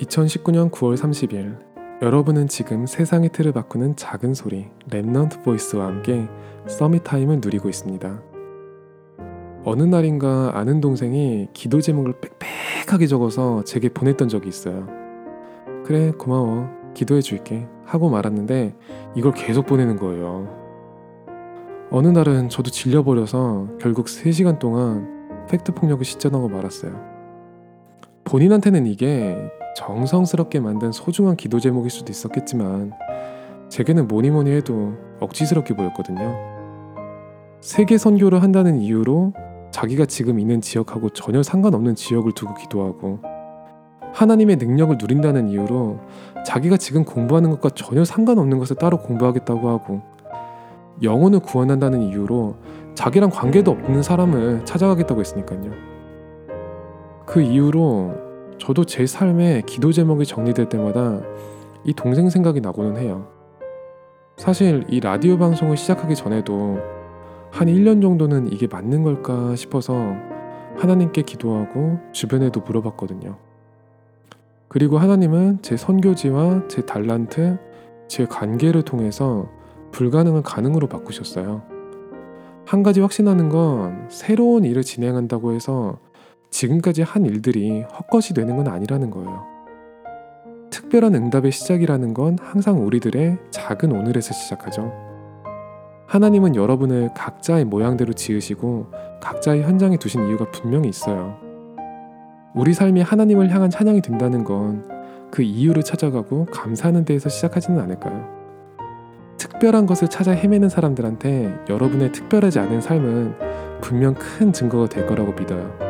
2019년 9월 30일 여러분은 지금 세상의 틀을 바꾸는 작은 소리 Remnant Voice와 함께 Summit Time을 누리고 있습니다. 어느 날인가 아는 동생이 기도 제목을 빽빽하게 적어서 제게 보냈던 적이 있어요. 그래 고마워 기도해 줄게 하고 말았는데 이걸 계속 보내는 거예요. 어느 날은 저도 질려버려서 결국 3시간 동안 팩트 폭력을 시전하고 말았어요. 본인한테는 이게 정성스럽게 만든 소중한 기도 제목일 수도 있었겠지만 제게는 뭐니 뭐니 해도 억지스럽게 보였거든요. 세계 선교를 한다는 이유로 자기가 지금 있는 지역하고 전혀 상관없는 지역을 두고 기도하고 하나님의 능력을 누린다는 이유로 자기가 지금 공부하는 것과 전혀 상관없는 것을 따로 공부하겠다고 하고 영혼을 구원한다는 이유로 자기랑 관계도 없는 사람을 찾아가겠다고 했으니까요. 그 이후로 저도 제 삶에 기도 제목이 정리될 때마다 이 동생 생각이 나고는 해요. 사실 이 라디오 방송을 시작하기 전에도 한 1년 정도는 이게 맞는 걸까 싶어서 하나님께 기도하고 주변에도 물어봤거든요. 그리고 하나님은 제 선교지와 제 달란트, 제 관계를 통해서 불가능을 가능으로 바꾸셨어요. 한 가지 확신하는 건 새로운 일을 진행한다고 해서 지금까지 한 일들이 헛것이 되는 건 아니라는 거예요. 특별한 응답의 시작이라는 건 항상 우리들의 작은 오늘에서 시작하죠. 하나님은 여러분을 각자의 모양대로 지으시고 각자의 현장에 두신 이유가 분명히 있어요. 우리 삶이 하나님을 향한 찬양이 된다는 건 그 이유를 찾아가고 감사하는 데에서 시작하지는 않을까요? 특별한 것을 찾아 헤매는 사람들한테 여러분의 특별하지 않은 삶은 분명 큰 증거가 될 거라고 믿어요.